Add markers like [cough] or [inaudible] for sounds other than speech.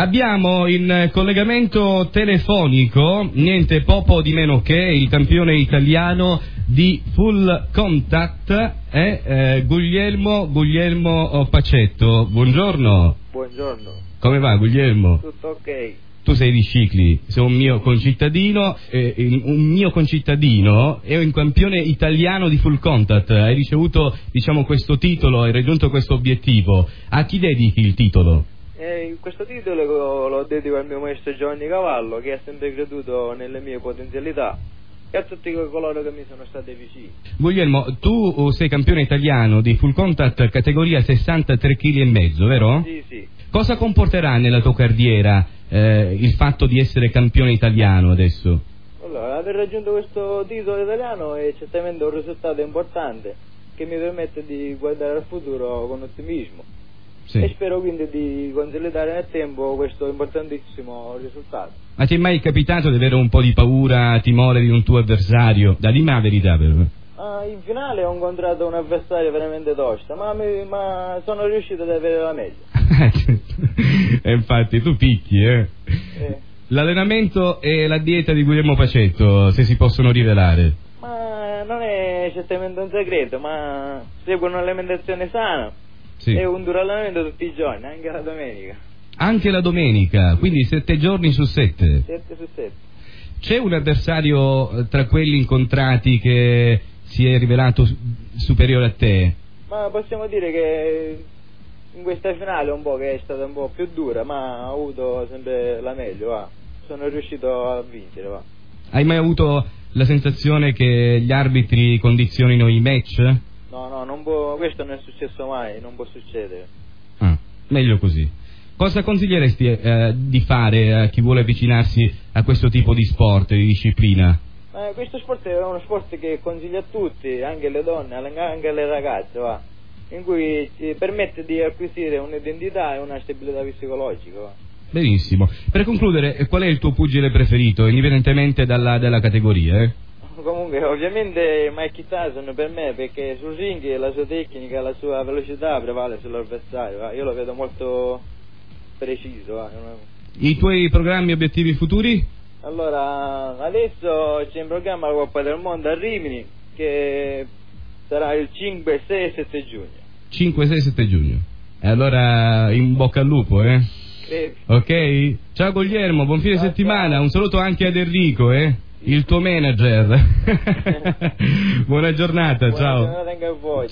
Abbiamo in collegamento telefonico niente poco di meno che il campione italiano di full contact è eh, Guglielmo, Guglielmo Pacetto. Buongiorno. Buongiorno. Come va Guglielmo? Tutto ok. Tu sei di Scicli, sei un mio concittadino, eh, un mio concittadino è un campione italiano di full contact, hai ricevuto diciamo, questo titolo, hai raggiunto questo obiettivo. A chi dedichi il titolo? Questo titolo lo dedico al mio maestro Giovanni Cavallo che ha sempre creduto nelle mie potenzialità e a tutti coloro che mi sono stati vicini. Guglielmo, tu sei campione italiano di full contact categoria 63 kg e mezzo, vero? Sì, sì. Cosa comporterà nella tua carriera eh, il fatto di essere campione italiano adesso? Allora, aver raggiunto questo titolo italiano è certamente un risultato importante che mi permette di guardare al futuro con ottimismo. Sì. E spero quindi di consolidare nel tempo questo importantissimo risultato. Ma ti è mai capitato di avere un po' di paura, timore di un tuo avversario? Da dimmi la verità però. Ah, in finale ho incontrato un avversario veramente tosta, ma, mi, ma sono riuscito ad avere la meglio. [laughs] e infatti tu picchi, eh? eh. L'allenamento e la dieta di Guglielmo Pacetto, se si possono rivelare? Ma non è certamente un segreto, ma seguo un'alimentazione sana sì. e un duro allenamento tutti i giorni, anche la domenica. Anche la domenica, quindi sette giorni su sette? Sette su sette. C'è un avversario eh, tra quelli incontrati che si è rivelato superiore a te? Ma possiamo dire che in questa finale un po' che è stata un po' più dura, ma ho avuto sempre la meglio, va. Sono riuscito a vincere, va. Hai mai avuto la sensazione che gli arbitri condizionino i match? No, no, non può, questo non è successo mai, non può succedere. Ah, meglio così. Cosa consiglieresti eh, di fare a chi vuole avvicinarsi a questo tipo di sport, di disciplina? Eh, questo sport è uno sport che consiglio a tutti, anche alle donne, anche alle ragazze, va, in cui ci permette di acquisire un'identità e una stabilità psicologica. Va. Benissimo. Per concludere, qual è il tuo pugile preferito, indipendentemente dalla, dalla categoria? Eh? [laughs] Comunque, ovviamente Mike Tyson per me, perché sul ring la sua tecnica, la sua velocità prevale sull'avversario, va. io lo vedo molto preciso. Va. I tuoi programmi e obiettivi futuri? Allora, adesso c'è in programma la Coppa del Mondo a Rimini che sarà il 5, 6 e 7 giugno. 5, 6 e 7 giugno. E allora in bocca al lupo, eh? Crepi. Ok? Ciao Guglielmo, buon fine ciao, settimana. Ciao. Un saluto anche ad Enrico, eh? Il tuo manager. [laughs] Buona giornata, Buona ciao. Giornata anche a voi.